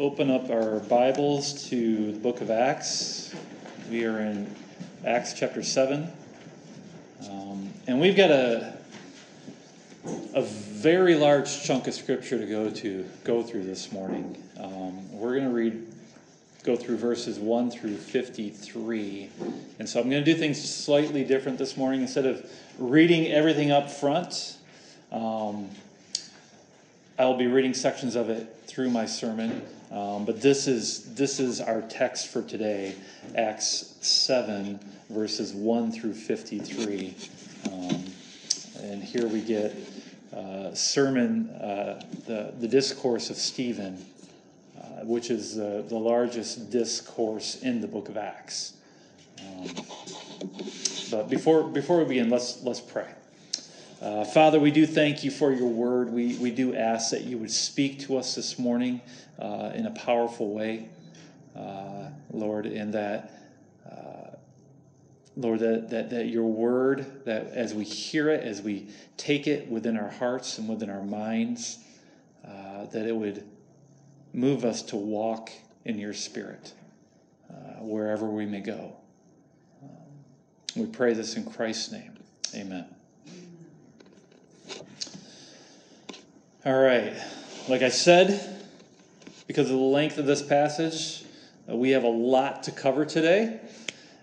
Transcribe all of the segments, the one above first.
open up our Bibles to the book of Acts. We are in Acts chapter 7. Um, and we've got a, a very large chunk of scripture to go to go through this morning. Um, we're going to read go through verses 1 through 53. And so I'm going to do things slightly different this morning. Instead of reading everything up front, um, I'll be reading sections of it through my sermon. Um, but this is this is our text for today, Acts seven verses one through fifty three, um, and here we get uh, sermon uh, the the discourse of Stephen, uh, which is the largest discourse in the book of Acts. Um, but before before we begin, let's let's pray. Uh, Father, we do thank you for your word. We, we do ask that you would speak to us this morning uh, in a powerful way, uh, Lord, and that, uh, Lord, that, that, that your word, that as we hear it, as we take it within our hearts and within our minds, uh, that it would move us to walk in your spirit uh, wherever we may go. We pray this in Christ's name. Amen. All right. Like I said, because of the length of this passage, uh, we have a lot to cover today.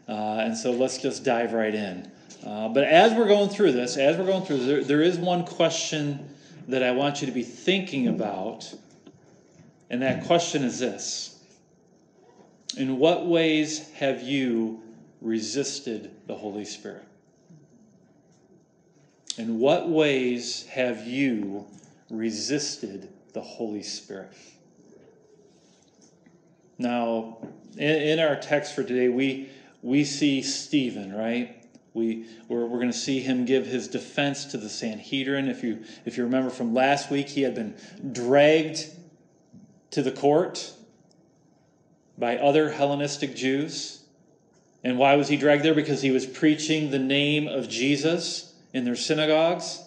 Uh, and so let's just dive right in. Uh, but as we're going through this, as we're going through, there, there is one question that I want you to be thinking about. And that question is this In what ways have you resisted the Holy Spirit? In what ways have you resisted the Holy Spirit. Now, in, in our text for today, we, we see Stephen, right? We, we're, we're going to see him give his defense to the Sanhedrin. If you, if you remember from last week, he had been dragged to the court by other Hellenistic Jews. And why was he dragged there? Because he was preaching the name of Jesus in their synagogues.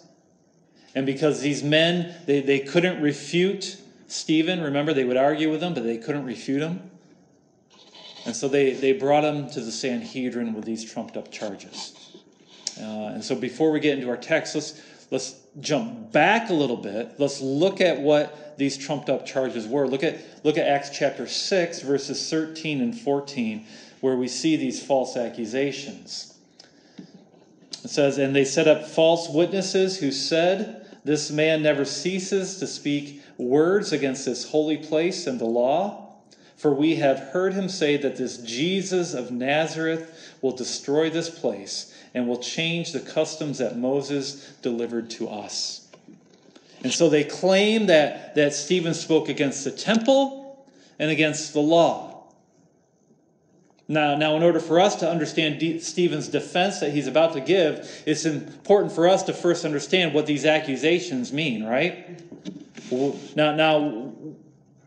And because these men, they, they couldn't refute Stephen, remember, they would argue with him, but they couldn't refute him. And so they, they brought him to the Sanhedrin with these trumped up charges. Uh, and so before we get into our text, let's, let's jump back a little bit. Let's look at what these trumped up charges were. Look at, look at Acts chapter 6, verses 13 and 14, where we see these false accusations. It says, And they set up false witnesses who said, this man never ceases to speak words against this holy place and the law. For we have heard him say that this Jesus of Nazareth will destroy this place and will change the customs that Moses delivered to us. And so they claim that, that Stephen spoke against the temple and against the law. Now, now, in order for us to understand D- Stephen's defense that he's about to give, it's important for us to first understand what these accusations mean, right? Now, now,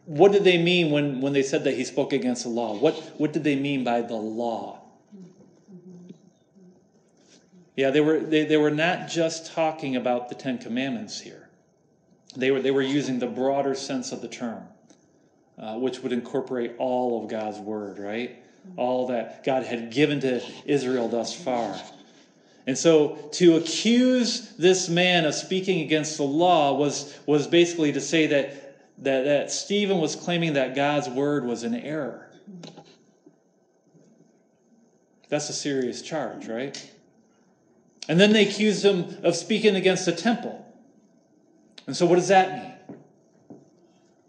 what did they mean when, when they said that he spoke against the law? What, what did they mean by the law? Yeah, they were, they, they were not just talking about the Ten Commandments here. They were, they were using the broader sense of the term, uh, which would incorporate all of God's word, right? All that God had given to Israel thus far. And so to accuse this man of speaking against the law was, was basically to say that, that, that Stephen was claiming that God's word was an error. That's a serious charge, right? And then they accused him of speaking against the temple. And so, what does that mean?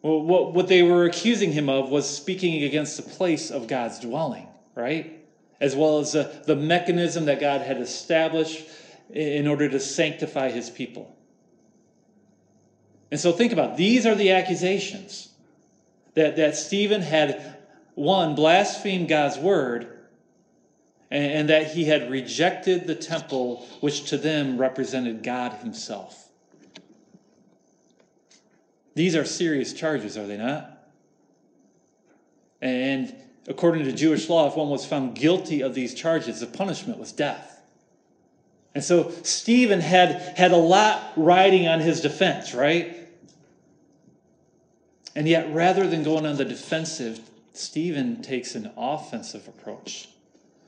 Well, what, what they were accusing him of was speaking against the place of God's dwelling, right? As well as the, the mechanism that God had established in order to sanctify his people. And so think about it. these are the accusations that, that Stephen had, one, blasphemed God's word, and, and that he had rejected the temple, which to them represented God himself. These are serious charges, are they not? And according to Jewish law, if one was found guilty of these charges, the punishment was death. And so Stephen had, had a lot riding on his defense, right? And yet, rather than going on the defensive, Stephen takes an offensive approach.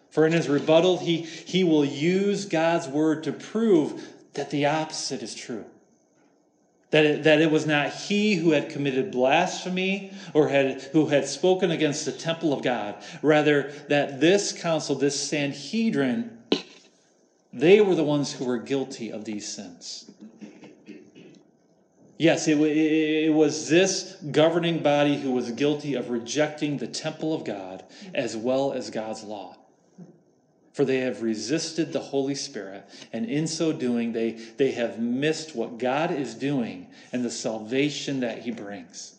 For in his rebuttal, he, he will use God's word to prove that the opposite is true. That it, that it was not he who had committed blasphemy or had, who had spoken against the temple of God. Rather, that this council, this Sanhedrin, they were the ones who were guilty of these sins. Yes, it, it, was this governing body who was guilty of rejecting the temple of God as well as God's law. For they have resisted the Holy Spirit, and in so doing, they, they have missed what God is doing and the salvation that He brings.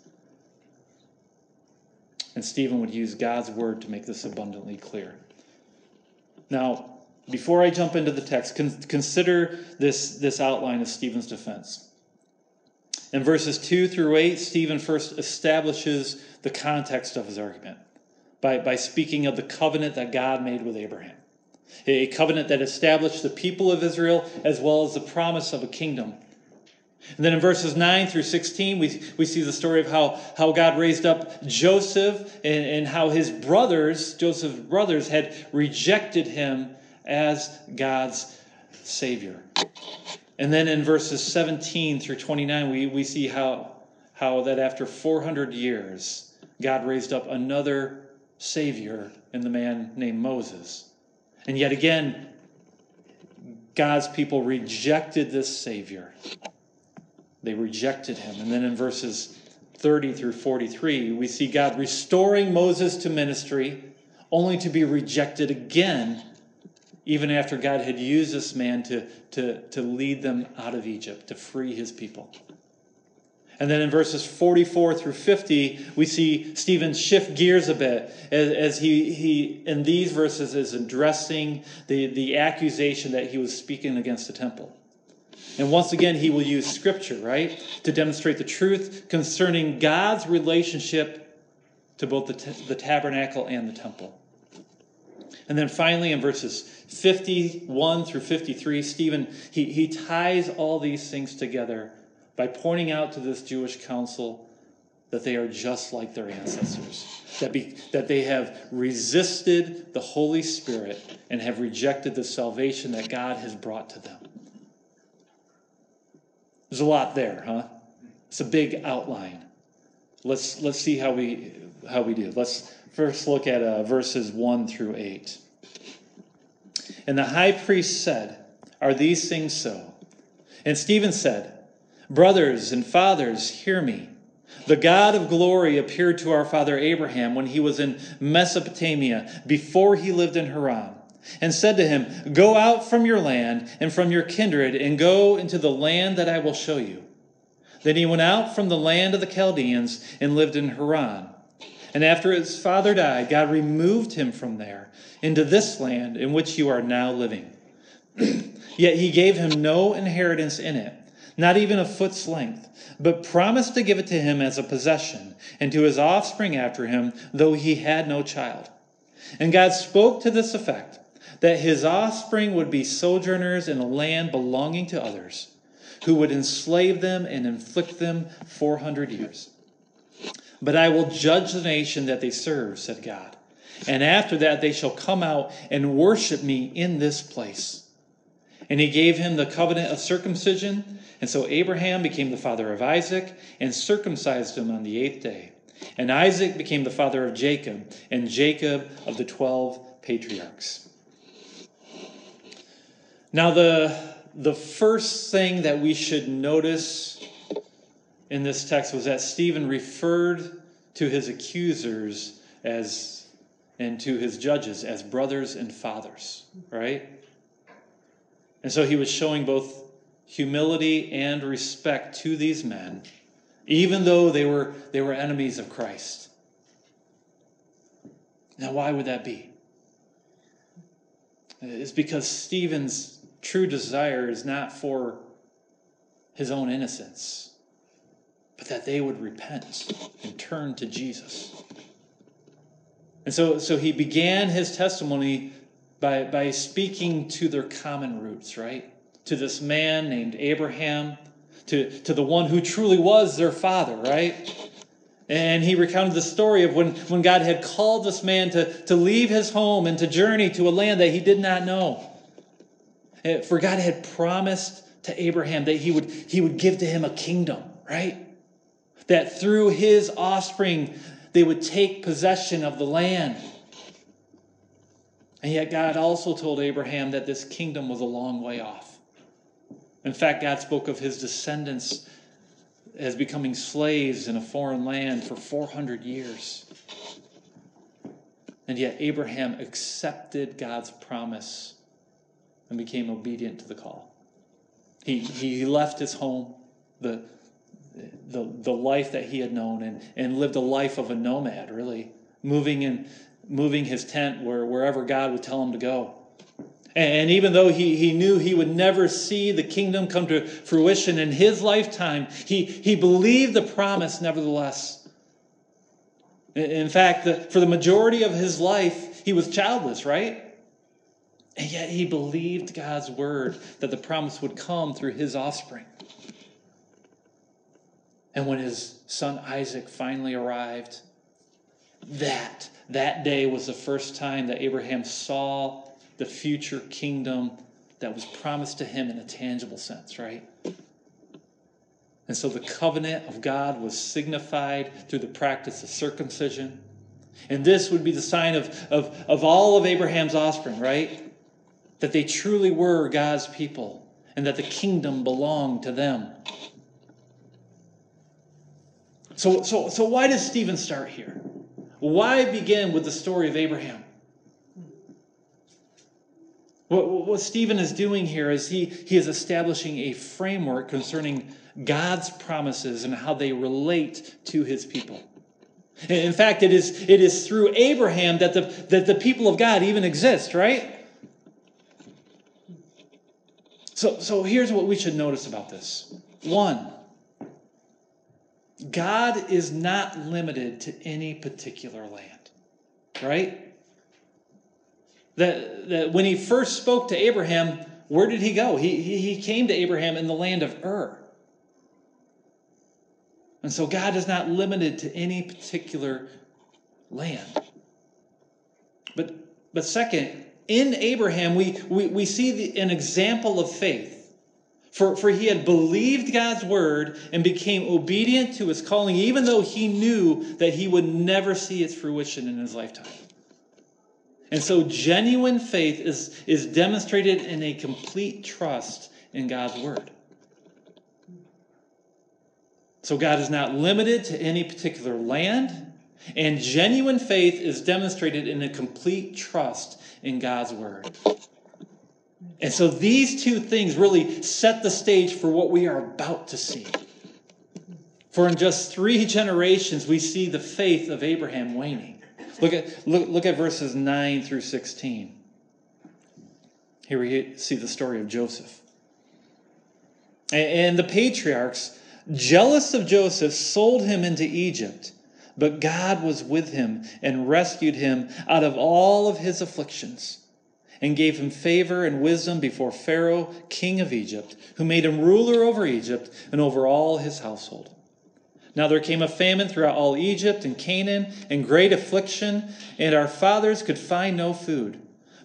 And Stephen would use God's word to make this abundantly clear. Now, before I jump into the text, con- consider this, this outline of Stephen's defense. In verses 2 through 8, Stephen first establishes the context of his argument by, by speaking of the covenant that God made with Abraham a covenant that established the people of Israel as well as the promise of a kingdom. And then in verses 9 through 16, we, we see the story of how, how God raised up Joseph and, and how his brothers, Joseph's brothers, had rejected him as God's Savior. And then in verses 17 through 29, we, we see how, how that after 400 years, God raised up another Savior in the man named Moses. And yet again, God's people rejected this Savior. They rejected him. And then in verses 30 through 43, we see God restoring Moses to ministry, only to be rejected again, even after God had used this man to, to, to lead them out of Egypt, to free his people. And then in verses 44 through 50, we see Stephen shift gears a bit as, as, he, he, in these verses, is addressing the, the accusation that he was speaking against the temple. And once again, he will use scripture, right, to demonstrate the truth concerning God's relationship to both the, t- the tabernacle and the temple. And then finally, in verses 51 through 53, Stephen, he, he ties all these things together by pointing out to this Jewish council that they are just like their ancestors, that, be, that they have resisted the Holy Spirit and have rejected the salvation that God has brought to them. There's a lot there, huh? It's a big outline. Let's, let's see how we, how we do. Let's first look at uh, verses 1 through 8. And the high priest said, Are these things so? And Stephen said, Brothers and fathers, hear me. The God of glory appeared to our father Abraham when he was in Mesopotamia, before he lived in Haran, and said to him, Go out from your land and from your kindred, and go into the land that I will show you. Then he went out from the land of the Chaldeans and lived in Haran. And after his father died, God removed him from there into this land in which you are now living. Yet he gave him no inheritance in it not even a foot's length, but promised to give it to him as a possession, and to his offspring after him, though he had no child. And God spoke to this effect that his offspring would be sojourners in a land belonging to others, who would enslave them and inflict them 400 years. But I will judge the nation that they serve, said God. And after that they shall come out and worship me in this place. And he gave him the covenant of circumcision and so Abraham became the father of Isaac and circumcised him on the eighth day. And Isaac became the father of Jacob, and Jacob of the twelve patriarchs. Now, the, the first thing that we should notice in this text was that Stephen referred to his accusers as and to his judges as brothers and fathers, right? And so he was showing both humility and respect to these men, even though they were, they were enemies of Christ. Now, why would that be? It's because Stephen's true desire is not for his own innocence, but that they would repent and turn to Jesus. And so, so he began his testimony by, by speaking to their common roots, right? To this man named Abraham, to, to the one who truly was their father, right? And he recounted the story of when, when God had called this man to, to leave his home and to journey to a land that he did not know. Eh, for God had promised to Abraham that he would, he would give to him a kingdom, right? That through his offspring, they would take possession of the land. And yet, God also told Abraham that this kingdom was a long way off. In fact, God spoke of his descendants as becoming slaves in a foreign land for 400 years. And yet, Abraham accepted God's promise and became obedient to the call. He, he left his home, the, the, the life that he had known, and, and lived a life of a nomad, really, moving, in, moving his tent where, wherever God would tell him to go. And even though he, he knew he would never see the kingdom come to fruition in his lifetime, he, he believed the promise nevertheless. In fact, the, for the majority of his life, he was childless, right? And yet he believed God's word that the promise would come through his offspring. And when his son Isaac finally arrived, that, that day was the first time that Abraham saw the future kingdom that was promised to him in a tangible sense, right? And so the covenant of God was signified through the practice of circumcision. And this would be the sign of, of, of all of Abraham's offspring, right? That they truly were God's people and that the kingdom belonged to them. So, so, so why does Stephen start here? Why begin with the story of Abraham? What, what Stephen is doing here is he, he is establishing a framework concerning God's promises and how they relate to his people. In fact, it is, it is through Abraham that the, that the people of God even exist, right? So, so here's what we should notice about this. One, God is not limited to any particular land, right? That, that when he first spoke to Abraham, where did he go? He, he, he came to Abraham in the land of Ur. And so God is not limited to any particular land. But, but second, in Abraham, we, we, we see the, an example of faith. For, for he had believed God's word and became obedient to his calling, even though he knew that he would never see its fruition in his lifetime. And so genuine faith is, is demonstrated in a complete trust in God's word. So God is not limited to any particular land, and genuine faith is demonstrated in a complete trust in God's word. And so these two things really set the stage for what we are about to see. For in just three generations, we see the faith of Abraham waning. Look at, look, look at verses 9 through 16. Here we see the story of Joseph. And the patriarchs, jealous of Joseph, sold him into Egypt. But God was with him and rescued him out of all of his afflictions and gave him favor and wisdom before Pharaoh, king of Egypt, who made him ruler over Egypt and over all his household. Now there came a famine throughout all Egypt and Canaan, and great affliction, and our fathers could find no food.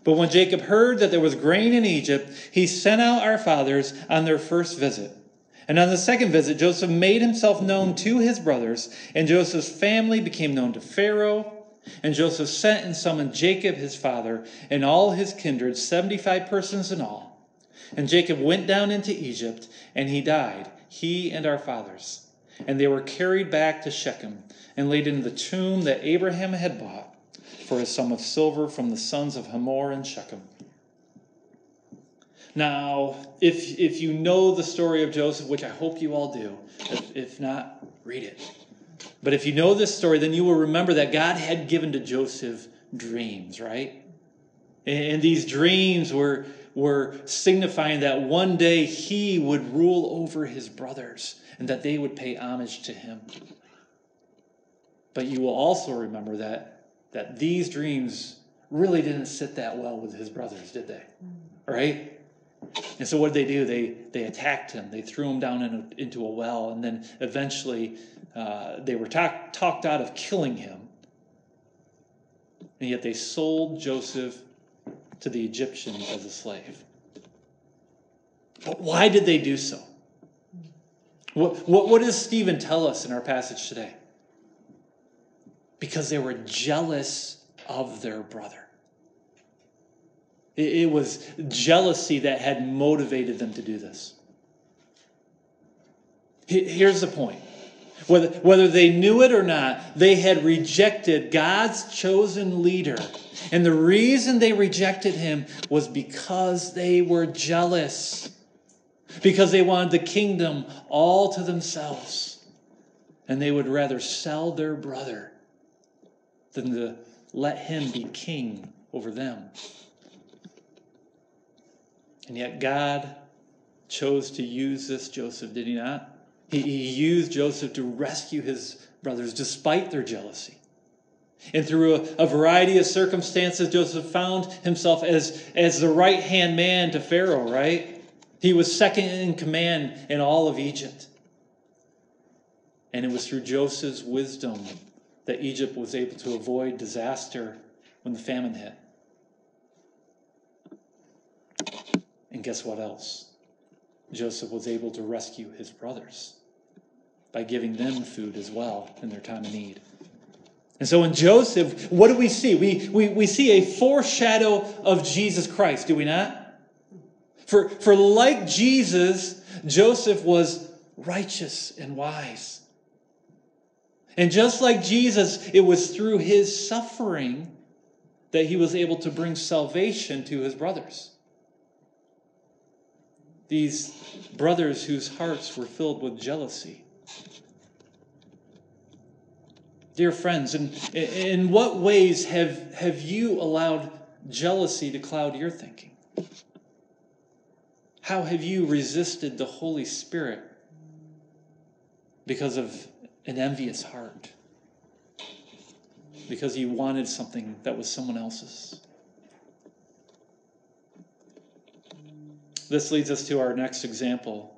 But when Jacob heard that there was grain in Egypt, he sent out our fathers on their first visit. And on the second visit, Joseph made himself known to his brothers, and Joseph's family became known to Pharaoh. And Joseph sent and summoned Jacob his father and all his kindred, 75 persons in all. And Jacob went down into Egypt, and he died, he and our fathers. And they were carried back to Shechem and laid in the tomb that Abraham had bought for a sum of silver from the sons of Hamor and Shechem. Now, if, if you know the story of Joseph, which I hope you all do, if, if not, read it. But if you know this story, then you will remember that God had given to Joseph dreams, right? And these dreams were, were signifying that one day he would rule over his brothers and that they would pay homage to him. But you will also remember that, that these dreams really didn't sit that well with his brothers, did they? Right? And so what did they do? They, they attacked him. They threw him down in a, into a well, and then eventually uh, they were talk, talked out of killing him. And yet they sold Joseph to the Egyptians as a slave. But why did they do so? What, what, what does Stephen tell us in our passage today? Because they were jealous of their brother. It, it was jealousy that had motivated them to do this. Here's the point whether, whether they knew it or not, they had rejected God's chosen leader. And the reason they rejected him was because they were jealous, because they wanted the kingdom all to themselves. And they would rather sell their brother than to let him be king over them. And yet God chose to use this Joseph, did he not? He, he used Joseph to rescue his brothers despite their jealousy. And through a, a, variety of circumstances, Joseph found himself as, as the right hand man to Pharaoh, right? He was second in command in all of Egypt. And it was through Joseph's wisdom that Egypt was able to avoid disaster when the famine hit. And guess what else? Joseph was able to rescue his brothers by giving them food as well in their time of need. And so in Joseph, what do we see? We, we, we see a foreshadow of Jesus Christ, do we not? For, for like Jesus, Joseph was righteous and wise. And just like Jesus, it was through his suffering that he was able to bring salvation to his brothers. These brothers whose hearts were filled with jealousy Dear friends, in, in what ways have, have you allowed jealousy to cloud your thinking? How have you resisted the Holy Spirit because of an envious heart? Because you wanted something that was someone else's? This leads us to our next example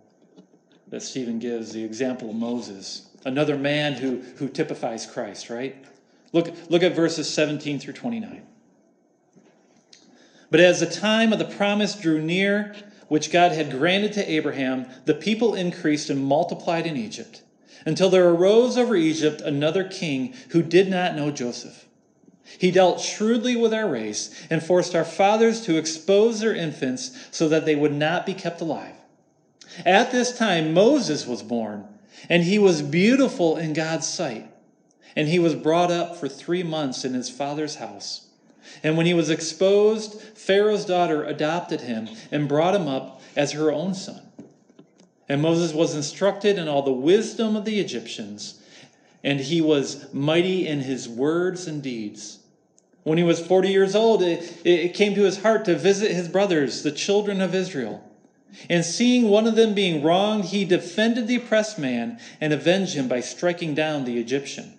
that Stephen gives the example of Moses another man who, who typifies Christ, right? Look, look at verses 17 through 29. But as the time of the promise drew near, which God had granted to Abraham, the people increased and multiplied in Egypt, until there arose over Egypt another king who did not know Joseph. He dealt shrewdly with our race and forced our fathers to expose their infants so that they would not be kept alive. At this time, Moses was born and he was beautiful in God's sight. And he was brought up for three months in his father's house. And when he was exposed, Pharaoh's daughter adopted him and brought him up as her own son. And Moses was instructed in all the wisdom of the Egyptians, and he was mighty in his words and deeds. When he was 40 years old, it, it came to his heart to visit his brothers, the children of Israel. And seeing one of them being wronged, he defended the oppressed man and avenged him by striking down the Egyptian.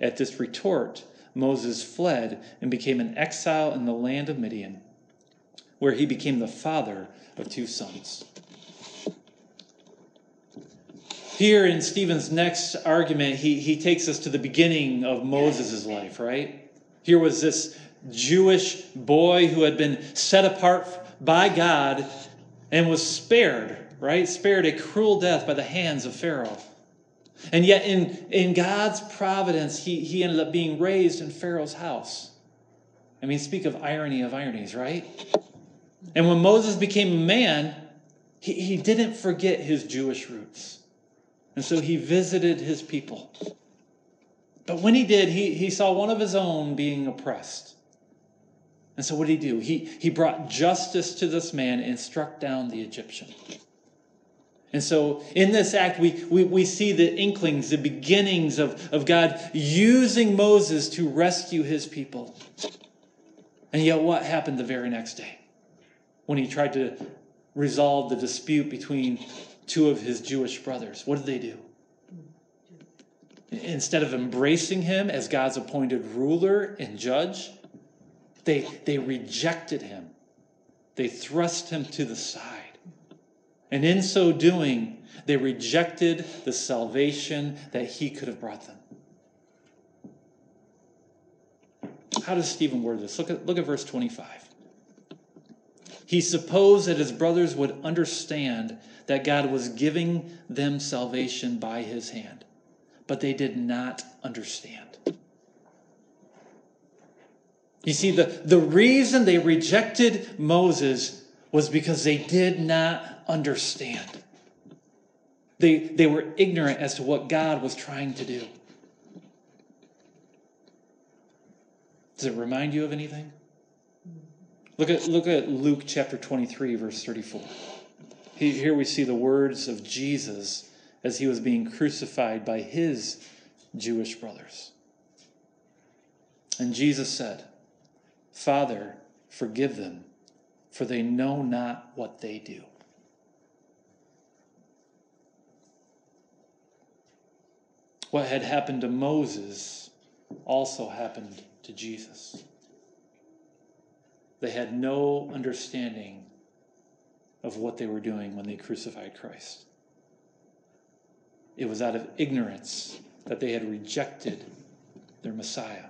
At this retort, Moses fled and became an exile in the land of Midian, where he became the father of two sons. Here in Stephen's next argument, he, he takes us to the beginning of Moses' life, right? Here was this Jewish boy who had been set apart by God and was spared, right? Spared a cruel death by the hands of Pharaoh. And yet, in, in God's providence, he, he ended up being raised in Pharaoh's house. I mean, speak of irony of ironies, right? And when Moses became a man, he, he didn't forget his Jewish roots. And so he visited his people. But when he did, he, he saw one of his own being oppressed. And so what did he do? He, he brought justice to this man and struck down the Egyptian. And so in this act, we, we, we see the inklings, the beginnings of, of God using Moses to rescue his people. And yet, what happened the very next day when he tried to resolve the dispute between two of his Jewish brothers? What did they do? Instead of embracing him as God's appointed ruler and judge, they, they rejected him. They thrust him to the side. And in so doing, they rejected the salvation that he could have brought them. How does Stephen word this? Look at, look at verse 25. He supposed that his brothers would understand that God was giving them salvation by his hand, but they did not understand. You see, the, the reason they rejected Moses was because they did not understand. They, they were ignorant as to what God was trying to do. Does it remind you of anything? Look at, look at Luke chapter 23, verse 34. Here we see the words of Jesus as he was being crucified by his Jewish brothers. And Jesus said, Father, forgive them, for they know not what they do. What had happened to Moses also happened to Jesus. They had no understanding of what they were doing when they crucified Christ. It was out of ignorance that they had rejected their Messiah.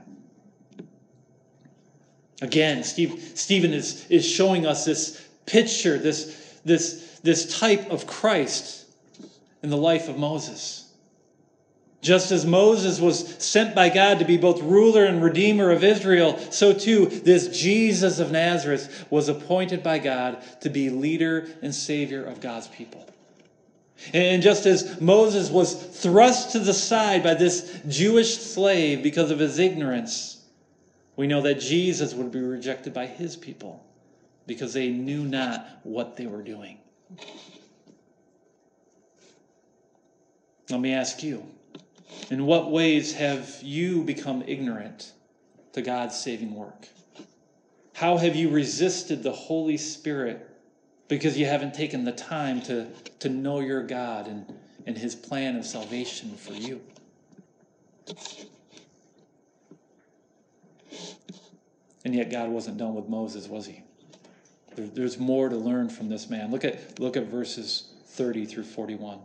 Again, Steve, Stephen is, is showing us this picture, this, this, this type of Christ in the life of Moses. Just as Moses was sent by God to be both ruler and redeemer of Israel, so too this Jesus of Nazareth was appointed by God to be leader and savior of God's people. And just as Moses was thrust to the side by this Jewish slave because of his ignorance, we know that Jesus would be rejected by his people because they knew not what they were doing. Let me ask you in what ways have you become ignorant to God's saving work? How have you resisted the Holy Spirit because you haven't taken the time to, to know your God and, and His plan of salvation for you? And yet, God wasn't done with Moses, was He? There, there's more to learn from this man. Look at, look at verses 30 through 41.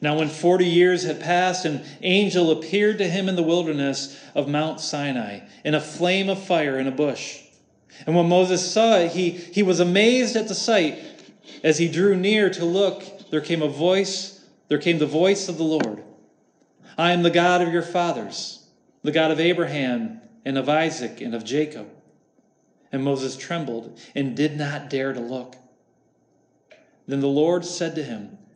Now, when 40 years had passed, an angel appeared to him in the wilderness of Mount Sinai in a flame of fire in a bush. And when Moses saw it, he, he was amazed at the sight. As he drew near to look, there came a voice, there came the voice of the Lord. I am the God of your fathers, the God of Abraham and of Isaac and of Jacob. And Moses trembled and did not dare to look. Then the Lord said to him,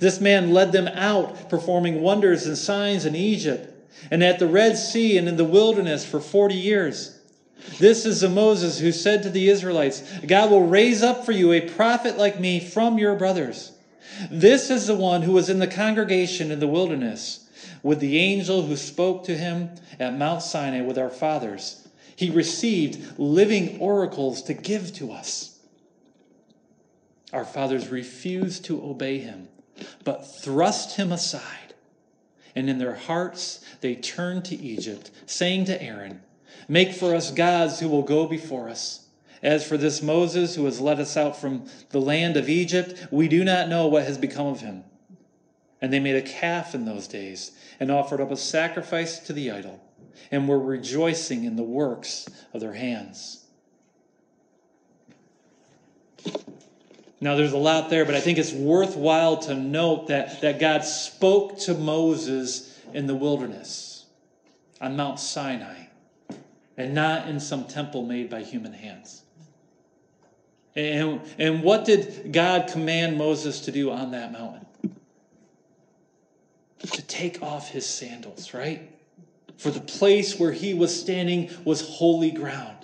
This man led them out, performing wonders and signs in Egypt and at the Red Sea and in the wilderness for 40 years. This is the Moses who said to the Israelites, God will raise up for you a prophet like me from your brothers. This is the one who was in the congregation in the wilderness with the angel who spoke to him at Mount Sinai with our fathers. He received living oracles to give to us. Our fathers refused to obey him but thrust him aside. And in their hearts they turned to Egypt, saying to Aaron, Make for us gods who will go before us. As for this Moses who has led us out from the land of Egypt, we do not know what has become of him. And they made a calf in those days and offered up a sacrifice to the idol and were rejoicing in the works of their hands. Now, there's a lot there, but I think it's worthwhile to note that, that God spoke to Moses in the wilderness on Mount Sinai and not in some temple made by human hands. And, and what did God command Moses to do on that mountain? To take off his sandals, right? For the place where he was standing was holy ground.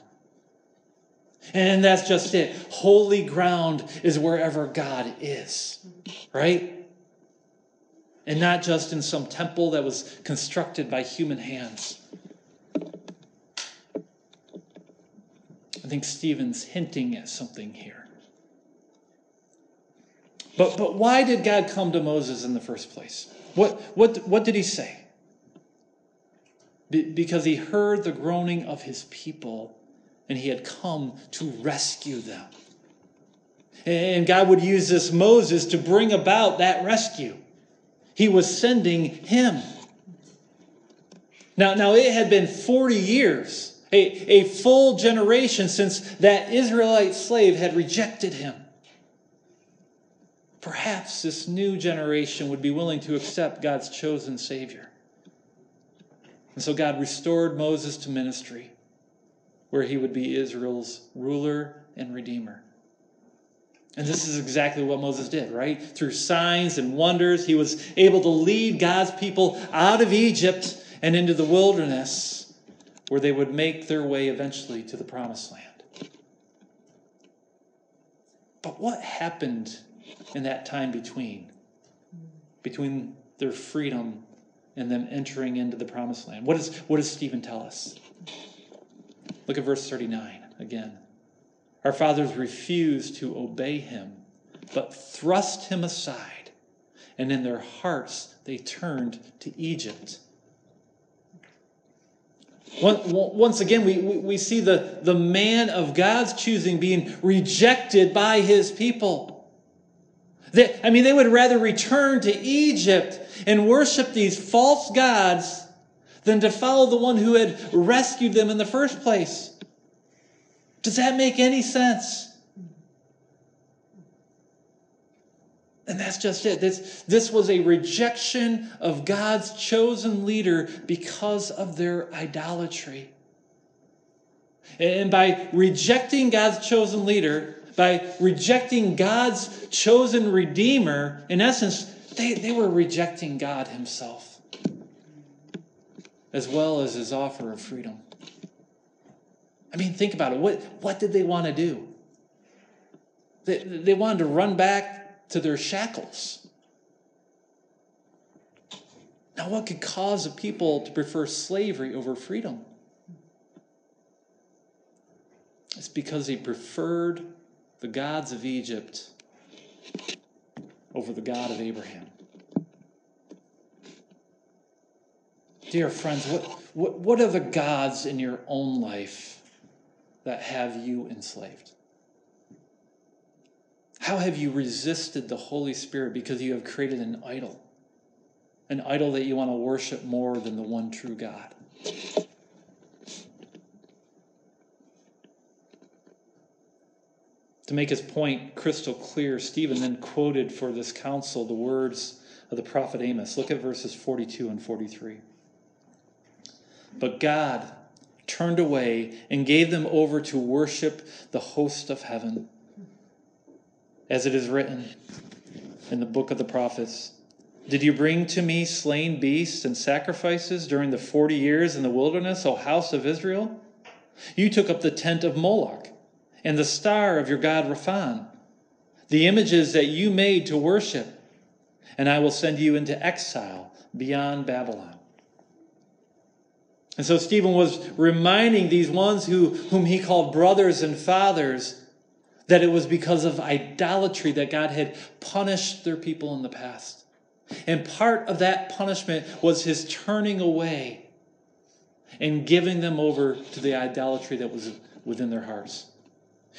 And that's just it. Holy ground is wherever God is, right? And not just in some temple that was constructed by human hands. I think Stephen's hinting at something here. But, but why did God come to Moses in the first place? What, what, what did he say? Be, because he heard the groaning of his people and he had come to rescue them. And God would use this Moses to bring about that rescue. He was sending him. Now, now it had been 40 years a, a full generation since that Israelite slave had rejected him. Perhaps this new generation would be willing to accept God's chosen Savior. And so God restored Moses to ministry, where he would be Israel's ruler and redeemer. And this is exactly what Moses did, right? Through signs and wonders, he was able to lead God's people out of Egypt and into the wilderness where they would make their way eventually to the promised land. But what happened in that time between? Between their freedom and them entering into the promised land? What, is, what does Stephen tell us? Look at verse 39 again. Our fathers refused to obey him, but thrust him aside, and in their hearts they turned to Egypt once again, we, we see the, the man of God's choosing being rejected by his people. I mean, they would rather return to Egypt and worship these false gods than to follow the one who had rescued them in the first place. Does that make any sense? And that's just it. This, this was a rejection of God's chosen leader because of their idolatry. And by rejecting God's chosen leader, by rejecting God's chosen redeemer, in essence, they, they were rejecting God Himself, as well as His offer of freedom. I mean, think about it. What, what did they want to do? They, they wanted to run back to their shackles. Now, what could cause a people to prefer slavery over freedom? It's because they preferred the gods of Egypt over the God of Abraham. Dear friends, what, what, what are the gods in your own life that have you enslaved? How have you resisted the Holy Spirit because you have created an idol? An idol that you want to worship more than the one true God. To make his point crystal clear, Stephen then quoted for this council the words of the prophet Amos. Look at verses 42 and 43. But God turned away and gave them over to worship the host of heaven as it is written in the book of the prophets. Did you bring to me slain beasts and sacrifices during the forty years in the wilderness, O house of Israel? You took up the tent of Moloch and the star of your god Raphan, the images that you made to worship, and I will send you into exile beyond Babylon. And so Stephen was reminding these ones who, whom he called brothers and fathers that it was because of idolatry that God had punished their people in the past. And part of that punishment was his turning away and giving them over to the idolatry that was within their hearts.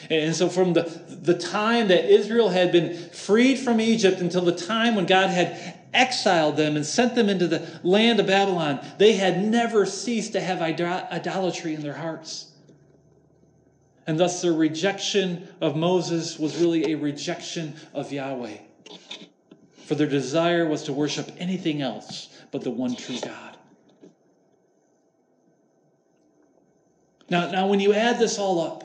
And so, from the, the time that Israel had been freed from Egypt until the time when God had exiled them and sent them into the land of Babylon, they had never ceased to have idolatry in their hearts. And thus, their rejection of Moses was really a rejection of Yahweh. For their desire was to worship anything else but the one true God. Now, now when you add this all up,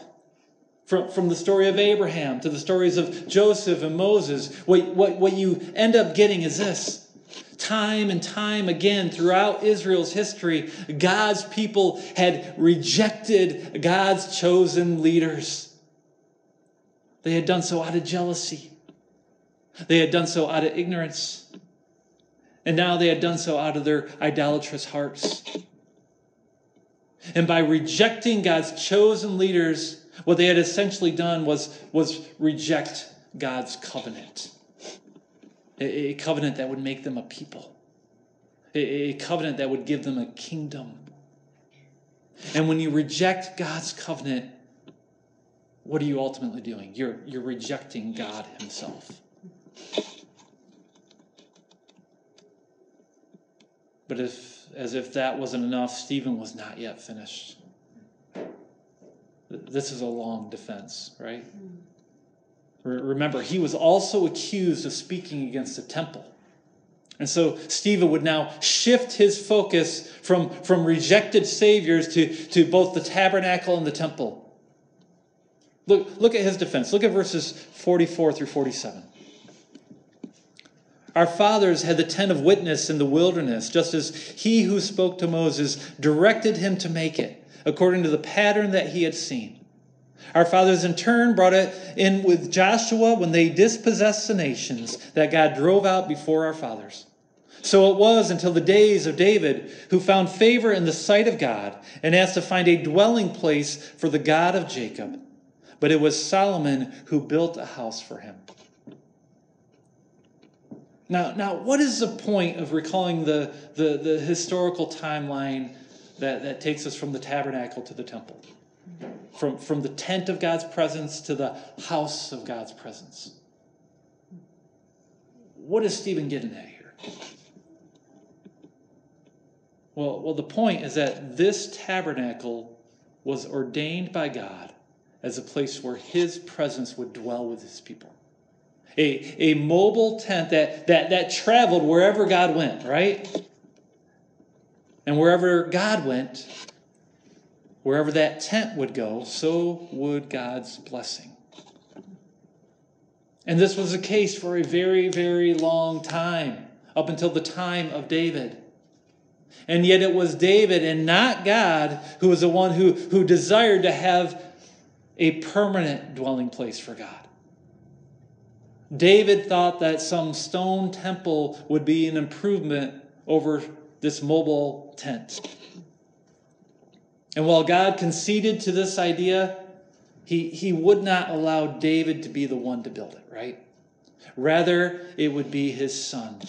from, from the story of Abraham to the stories of Joseph and Moses, what, what, what you end up getting is this. Time and time again throughout Israel's history, God's people had rejected God's chosen leaders. They had done so out of jealousy, they had done so out of ignorance, and now they had done so out of their idolatrous hearts. And by rejecting God's chosen leaders, what they had essentially done was, was reject God's covenant. A, a covenant that would make them a people, a, a covenant that would give them a kingdom. And when you reject God's covenant, what are you ultimately doing? You're, you're rejecting God Himself. But if, as if that wasn't enough, Stephen was not yet finished. This is a long defense, right? Hmm. Remember, he was also accused of speaking against the temple. And so Stephen would now shift his focus from, from rejected saviors to, to both the tabernacle and the temple. Look, look at his defense. Look at verses 44 through 47. Our fathers had the tent of witness in the wilderness, just as he who spoke to Moses directed him to make it according to the pattern that he had seen. Our fathers in turn brought it in with Joshua when they dispossessed the nations that God drove out before our fathers. So it was until the days of David, who found favor in the sight of God and asked to find a dwelling place for the God of Jacob. But it was Solomon who built a house for him. Now, now what is the point of recalling the, the, the historical timeline that, that takes us from the tabernacle to the temple, from, from the tent of God's presence to the house of God's presence. What is Stephen getting at here? Well, well, the point is that this tabernacle was ordained by God as a place where his presence would dwell with his people. A, a mobile tent that, that, that traveled wherever God went, right? And wherever God went, wherever that tent would go, so would God's blessing. And this was the case for a very, very long time, up until the time of David. And yet it was David and not God who was the one who, who desired to have a permanent dwelling place for God. David thought that some stone temple would be an improvement over this mobile tent. And while God conceded to this idea, he, he would not allow David to be the one to build it, right? Rather, it would be his son.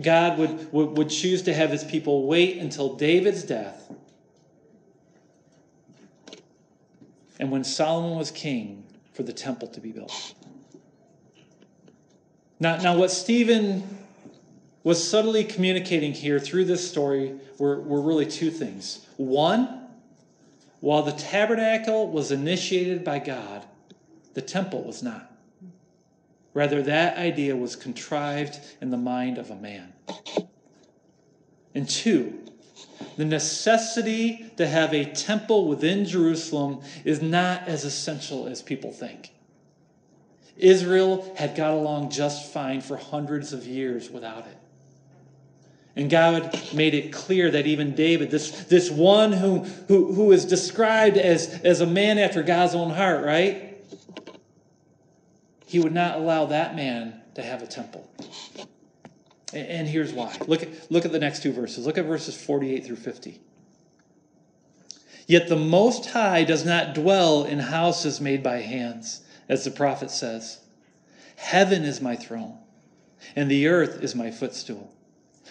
God would, would, would choose to have his people wait until David's death. And when Solomon was king, for the temple to be built. Now, now what Stephen was subtly communicating here through this story were, were really two things. One, while the tabernacle was initiated by God, the temple was not. Rather, that idea was contrived in the mind of a man. And two, the necessity to have a temple within Jerusalem is not as essential as people think. Israel had got along just fine for hundreds of years without it. And God made it clear that even David, this, this one who, who, who is described as, as a man after God's own heart, right? He would not allow that man to have a temple. And, and here's why. Look at, look at the next two verses. Look at verses 48 through 50. Yet the Most High does not dwell in houses made by hands, as the prophet says. Heaven is my throne, and the earth is my footstool.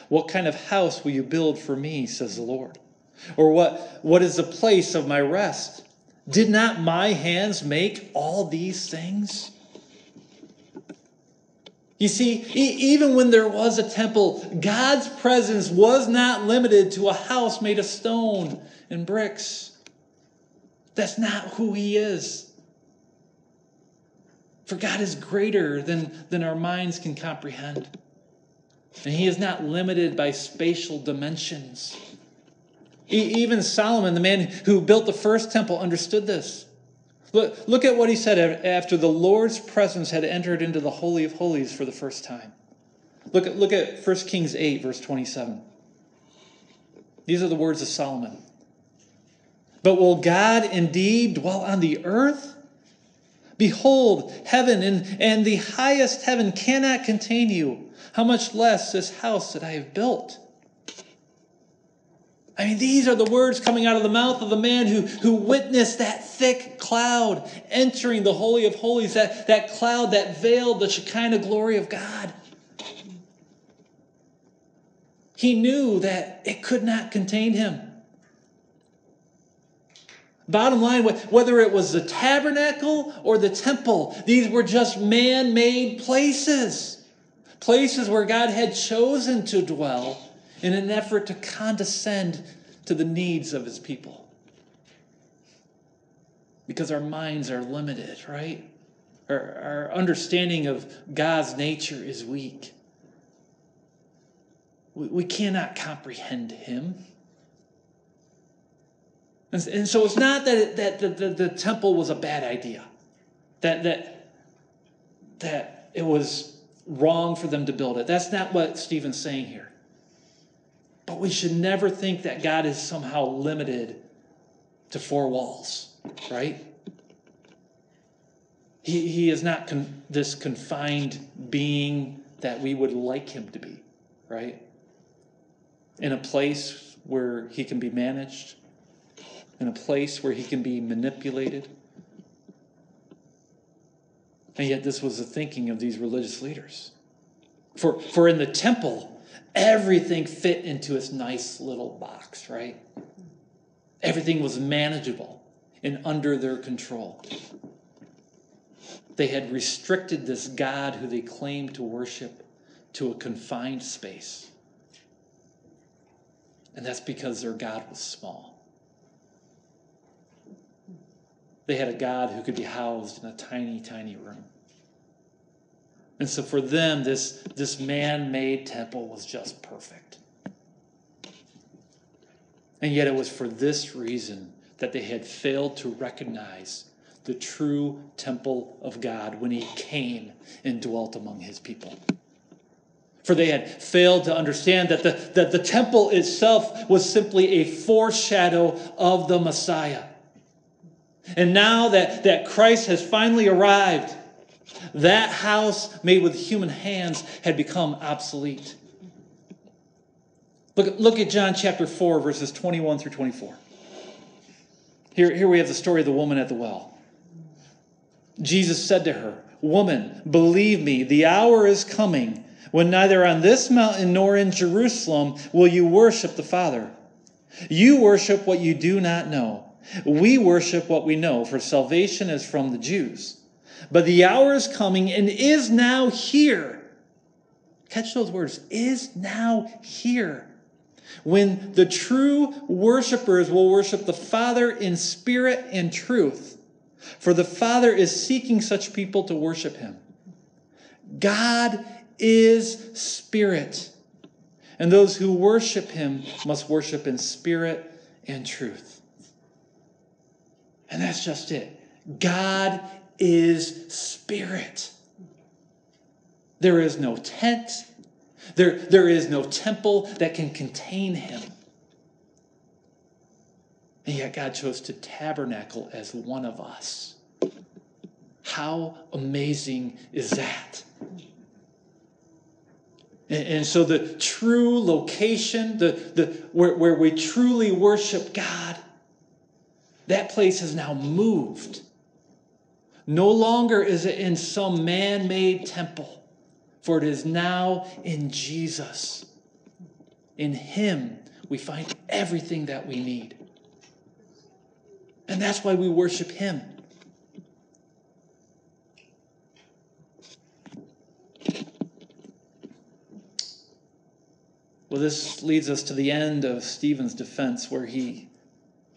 What kind of house will you build for me, says the Lord? Or what, what is the place of my rest? Did not my hands make all these things? You see, e- even when there was a temple, God's presence was not limited to a house made of stone and bricks. That's not who He is. For God is greater than, than our minds can comprehend. And He is not limited by spatial dimensions. E- even Solomon, the man who built the first temple, understood this. Look, look at what he said after the Lord's presence had entered into the Holy of Holies for the first time. Look at, look at 1 Kings 8, verse 27. These are the words of Solomon. But will God indeed dwell on the earth? Behold, heaven and, and the highest heaven cannot contain you. How much less this house that I have built? I mean, these are the words coming out of the mouth of the man who, who witnessed that thick cloud entering the Holy of Holies, that, that cloud that veiled the Shekinah glory of God. He knew that it could not contain him. Bottom line, whether it was the tabernacle or the temple, these were just man made places. Places where God had chosen to dwell in an effort to condescend to the needs of his people. Because our minds are limited, right? Our, our understanding of God's nature is weak. We, we cannot comprehend him. And, and so it's not that, it, that the, the, the temple was a bad idea, that, that, that it was wrong for them to build it. That's not what Stephen's saying here. But we should never think that God is somehow limited to four walls, right? He, he is not con- this confined being that we would like him to be, right? In a place where he can be managed, in a place where he can be manipulated. And yet, this was the thinking of these religious leaders. For, for in the temple, everything fit into its nice little box, right? Everything was manageable and under their control. They had restricted this God who they claimed to worship to a confined space. And that's because their God was small. They had a God who could be housed in a tiny, tiny room. And so for them, this, this man made temple was just perfect. And yet it was for this reason that they had failed to recognize the true temple of God when he came and dwelt among his people. For they had failed to understand that the, that the temple itself was simply a foreshadow of the Messiah. And now that, that Christ has finally arrived, that house made with human hands had become obsolete. Look, look at John chapter 4, verses 21 through 24. Here, here we have the story of the woman at the well. Jesus said to her, Woman, believe me, the hour is coming when neither on this mountain nor in Jerusalem will you worship the Father. You worship what you do not know. We worship what we know, for salvation is from the Jews. But the hour is coming and is now here. Catch those words is now here. When the true worshipers will worship the Father in spirit and truth. For the Father is seeking such people to worship him. God is spirit. And those who worship him must worship in spirit and truth. And that's just it. God is spirit. There is no tent, there, there is no temple that can contain him. And yet God chose to tabernacle as one of us. How amazing is that? And, and so the true location, the, the, where, where we truly worship God, that place has now moved no longer is it in some man made temple, for it is now in Jesus. In Him, we find everything that we need. And that's why we worship Him. Well, this leads us to the end of Stephen's defense, where he,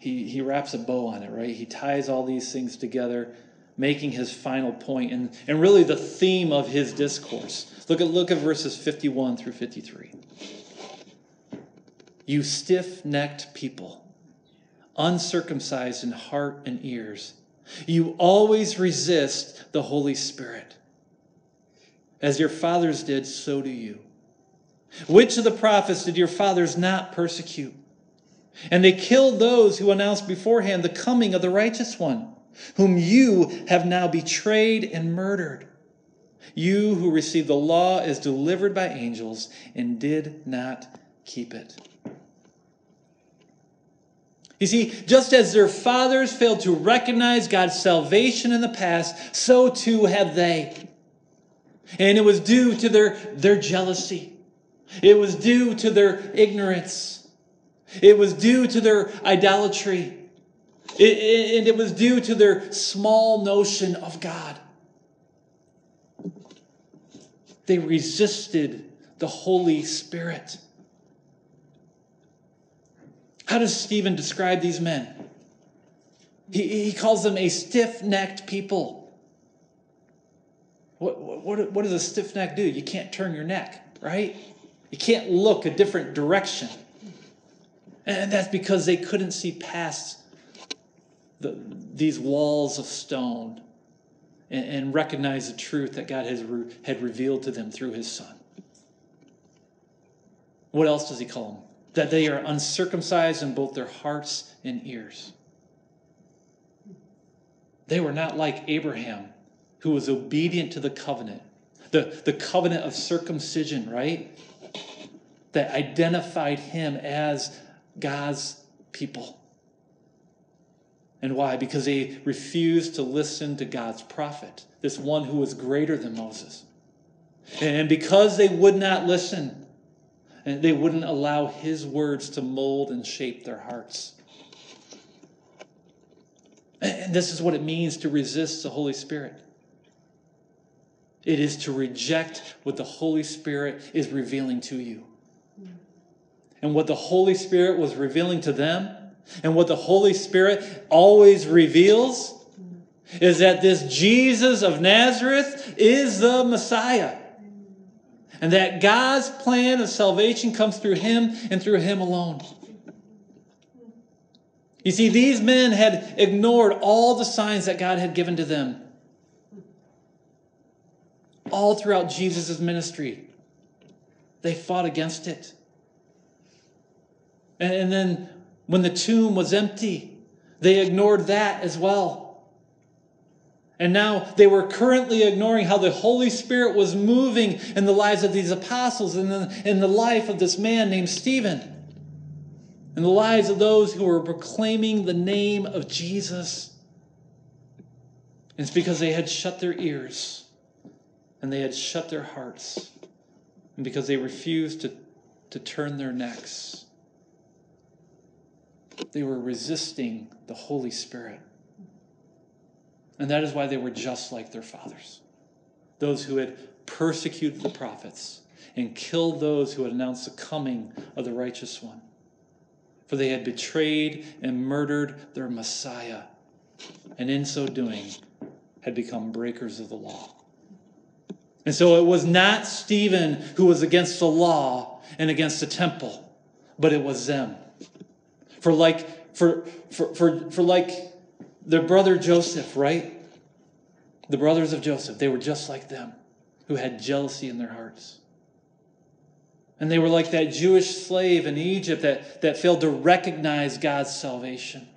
he, he wraps a bow on it, right? He ties all these things together, making his final point and, and really the theme of his discourse. Look at, look at verses 51 through 53. You stiff necked people, uncircumcised in heart and ears, you always resist the Holy Spirit. As your fathers did, so do you. Which of the prophets did your fathers not persecute? And they killed those who announced beforehand the coming of the righteous one, whom you have now betrayed and murdered. You who received the law as delivered by angels and did not keep it. You see, just as their fathers failed to recognize God's salvation in the past, so too have they. And it was due to their, their jealousy. It was due to their ignorance. It was due to their idolatry. It, it, and it was due to their small notion of God. They resisted the Holy Spirit. How does Stephen describe these men? He, he calls them a stiff necked people. What, what, what does a stiff neck do? You can't turn your neck, right? You can't look a different direction. And that's because they couldn't see past the, these walls of stone and, and recognize the truth that God has re, had revealed to them through his Son. What else does he call them? That they are uncircumcised in both their hearts and ears. They were not like Abraham, who was obedient to the covenant, the, the covenant of circumcision, right? That identified him as God's people. And why? Because they refused to listen to God's prophet, this one who was greater than Moses. And because they would not listen, they wouldn't allow his words to mold and shape their hearts. And this is what it means to resist the Holy Spirit. It is to reject what the Holy Spirit is revealing to you and what the Holy Spirit was revealing to them, and what the Holy Spirit always reveals, is that this Jesus of Nazareth is the Messiah. And that God's plan of salvation comes through him and through him alone. You see, these men had ignored all the signs that God had given to them. All throughout Jesus' ministry, they fought against it. And then when the tomb was empty, they ignored that as well. And now they were currently ignoring how the Holy Spirit was moving in the lives of these apostles and in the life of this man named Stephen. In the lives of those who were proclaiming the name of Jesus. And it's because they had shut their ears and they had shut their hearts. And because they refused to, to turn their necks. They were resisting the Holy Spirit. And that is why they were just like their fathers those who had persecuted the prophets and killed those who had announced the coming of the righteous one. For they had betrayed and murdered their Messiah, and in so doing, had become breakers of the law. And so it was not Stephen who was against the law and against the temple, but it was them for like for for for, for like their brother Joseph, right? The brothers of Joseph, they were just like them, who had jealousy in their hearts. And they were like that Jewish slave in Egypt that, that failed to recognize God's salvation.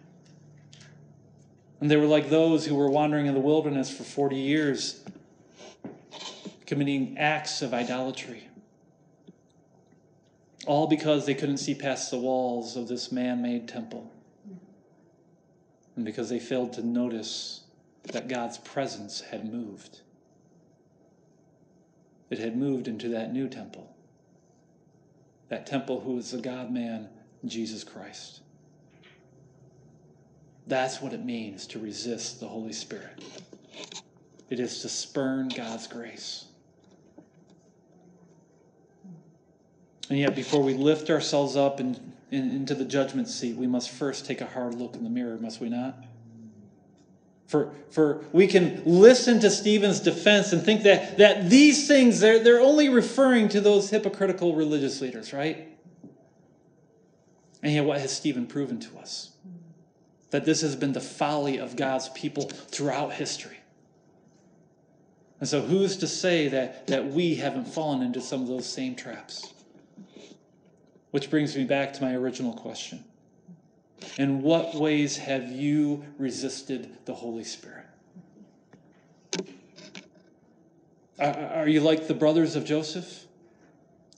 And they were like those who were wandering in the wilderness for 40 years, committing acts of idolatry. All because they couldn't see past the walls of this man made temple. And because they failed to notice that God's presence had moved. It had moved into that new temple. That temple who is the God man, Jesus Christ. That's what it means to resist the Holy Spirit. It is to spurn God's grace. And yet, before we lift ourselves up in, into the judgment seat, we must first take a hard look in the mirror, must we not? For, for we can listen to Stephen's defense and think that, that these things, they're, they're only referring to those hypocritical religious leaders, right? And yet, what has Stephen proven to us? That this has been the folly of God's people throughout history. And so, who's to say that, that we haven't fallen into some of those same traps? Which brings me back to my original question In what ways have you resisted the Holy Spirit? Uh, are, you like the brothers of Joseph?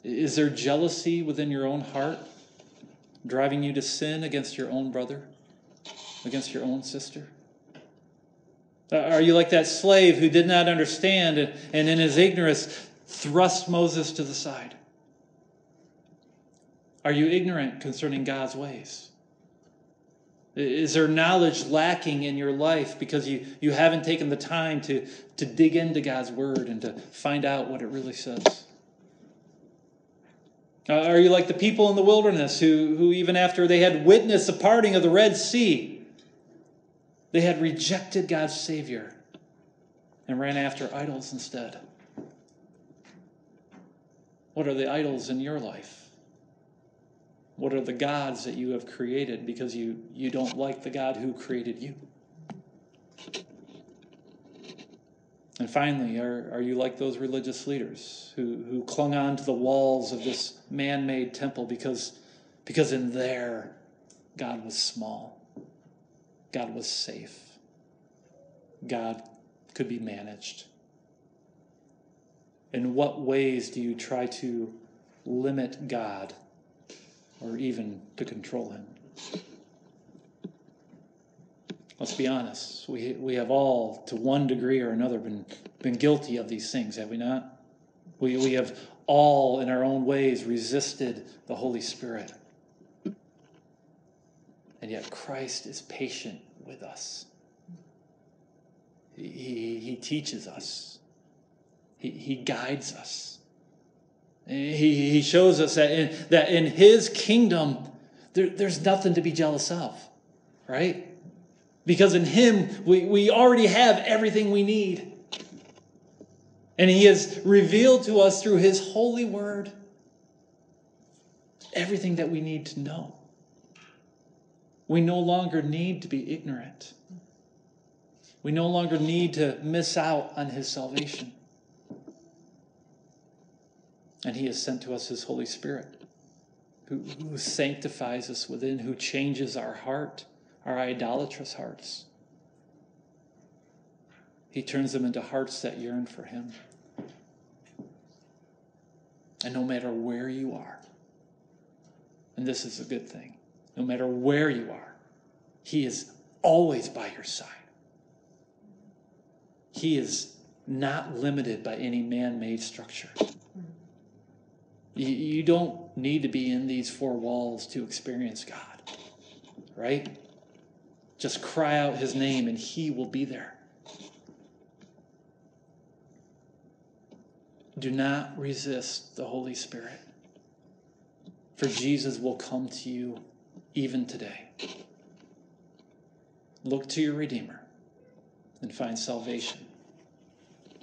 Is there jealousy within your own heart driving you to sin against your own brother, against your own sister? Uh, are you like that slave who did not understand and, and in his ignorance thrust Moses to the side? Are you ignorant concerning God's ways? Is there knowledge lacking in your life because you, you haven't taken the time to, to dig into God's word and to find out what it really says? Uh, are you like the people in the wilderness who, who, even after they had witnessed the parting of the Red Sea, they had rejected God's Savior and ran after idols instead. What are the idols in your life? What are the gods that you have created because you, you don't like the God who created you? And finally, are, are you like those religious leaders who, who clung on to the walls of this man made temple because, because in there God was small? God was safe. God could be managed. In what ways do you try to limit God or even to control Him? Let's be honest. We, we have all, to one degree or another, been, been guilty of these things, have we not? We, we have all, in our own ways, resisted the Holy Spirit. And yet Christ is patient with us. He, he teaches us, he, he guides us. He, he shows us that in, that in His kingdom, there, there's nothing to be jealous of, right? Because in Him, we, we already have everything we need. And He has revealed to us through His holy word everything that we need to know. We no longer need to be ignorant. We no longer need to miss out on his salvation. And he has sent to us his Holy Spirit, who, who sanctifies us within, who changes our heart, our idolatrous hearts. He turns them into hearts that yearn for him. And no matter where you are, and this is a good thing, no matter where you are, He is always by your side. He is not limited by any man made structure. You, you don't need to be in these four walls to experience God, right? Just cry out His name and He will be there. Do not resist the Holy Spirit, for Jesus will come to you even today. Look to your Redeemer and find salvation,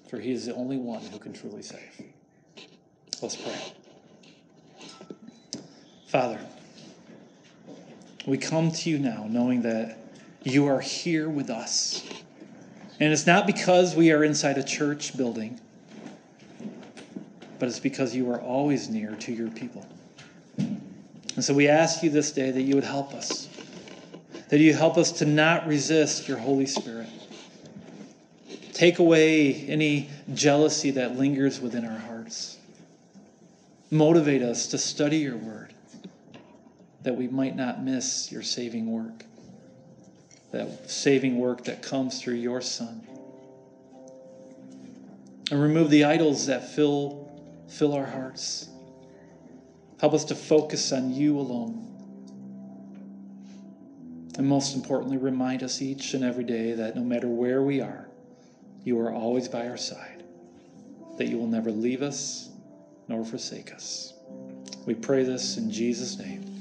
for he is the only one who can truly save. Let's pray. Father, we come to you now knowing that you are here with us. And it's not because we are inside a church building, but it's because you are always near to your people. And so we ask you this day that you would help us, that you help us to not resist your Holy Spirit. Take away any jealousy that lingers within our hearts. Motivate us to study your word, that we might not miss your saving work, that saving work that comes through your Son. And remove the idols that fill, fill our hearts Help us to focus on you alone. And most importantly, remind us each and every day that no matter where we are, you are always by our side, that you will never leave us nor forsake us. We pray this in Jesus' name.